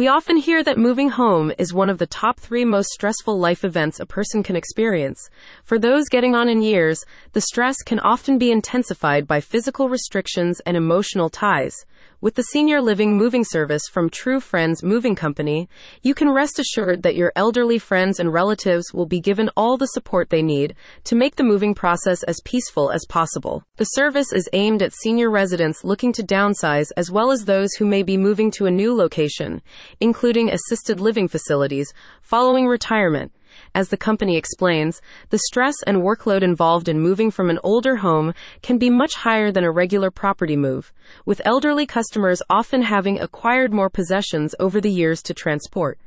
We often hear that moving home is one of the top three most stressful life events a person can experience. For those getting on in years, the stress can often be intensified by physical restrictions and emotional ties. With the senior living moving service from True Friends Moving Company, you can rest assured that your elderly friends and relatives will be given all the support they need to make the moving process as peaceful as possible. The service is aimed at senior residents looking to downsize as well as those who may be moving to a new location, including assisted living facilities, following retirement. As the company explains, the stress and workload involved in moving from an older home can be much higher than a regular property move, with elderly customers often having acquired more possessions over the years to transport.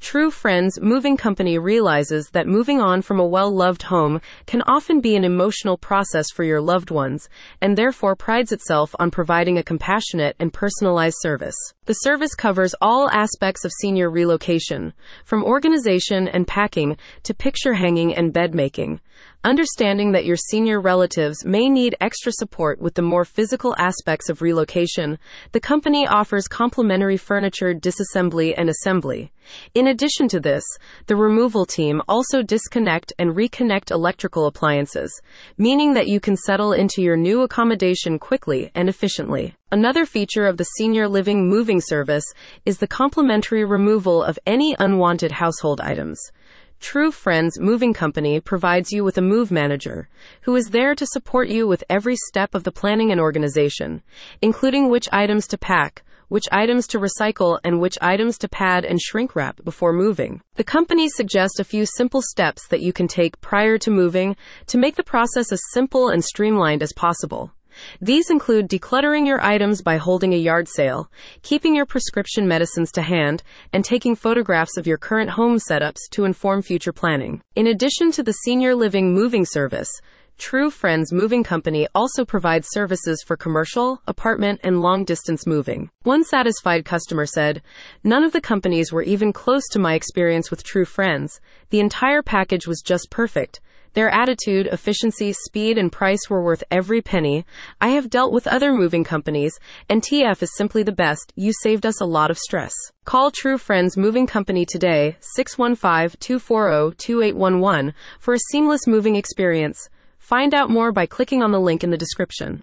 True Friends Moving Company realizes that moving on from a well loved home can often be an emotional process for your loved ones, and therefore prides itself on providing a compassionate and personalized service. The service covers all aspects of senior relocation, from organization and packing to picture hanging and bed making. Understanding that your senior relatives may need extra support with the more physical aspects of relocation, the company offers complimentary furniture disassembly and assembly. In addition to this, the removal team also disconnect and reconnect electrical appliances, meaning that you can settle into your new accommodation quickly and efficiently. Another feature of the senior living moving service is the complimentary removal of any unwanted household items. True Friends Moving Company provides you with a move manager who is there to support you with every step of the planning and organization, including which items to pack, which items to recycle, and which items to pad and shrink wrap before moving. The company suggests a few simple steps that you can take prior to moving to make the process as simple and streamlined as possible. These include decluttering your items by holding a yard sale, keeping your prescription medicines to hand, and taking photographs of your current home setups to inform future planning. In addition to the senior living moving service, True Friends Moving Company also provides services for commercial, apartment, and long distance moving. One satisfied customer said, None of the companies were even close to my experience with True Friends. The entire package was just perfect. Their attitude, efficiency, speed, and price were worth every penny. I have dealt with other moving companies, and TF is simply the best. You saved us a lot of stress. Call True Friends Moving Company today, 615 240 2811, for a seamless moving experience. Find out more by clicking on the link in the description.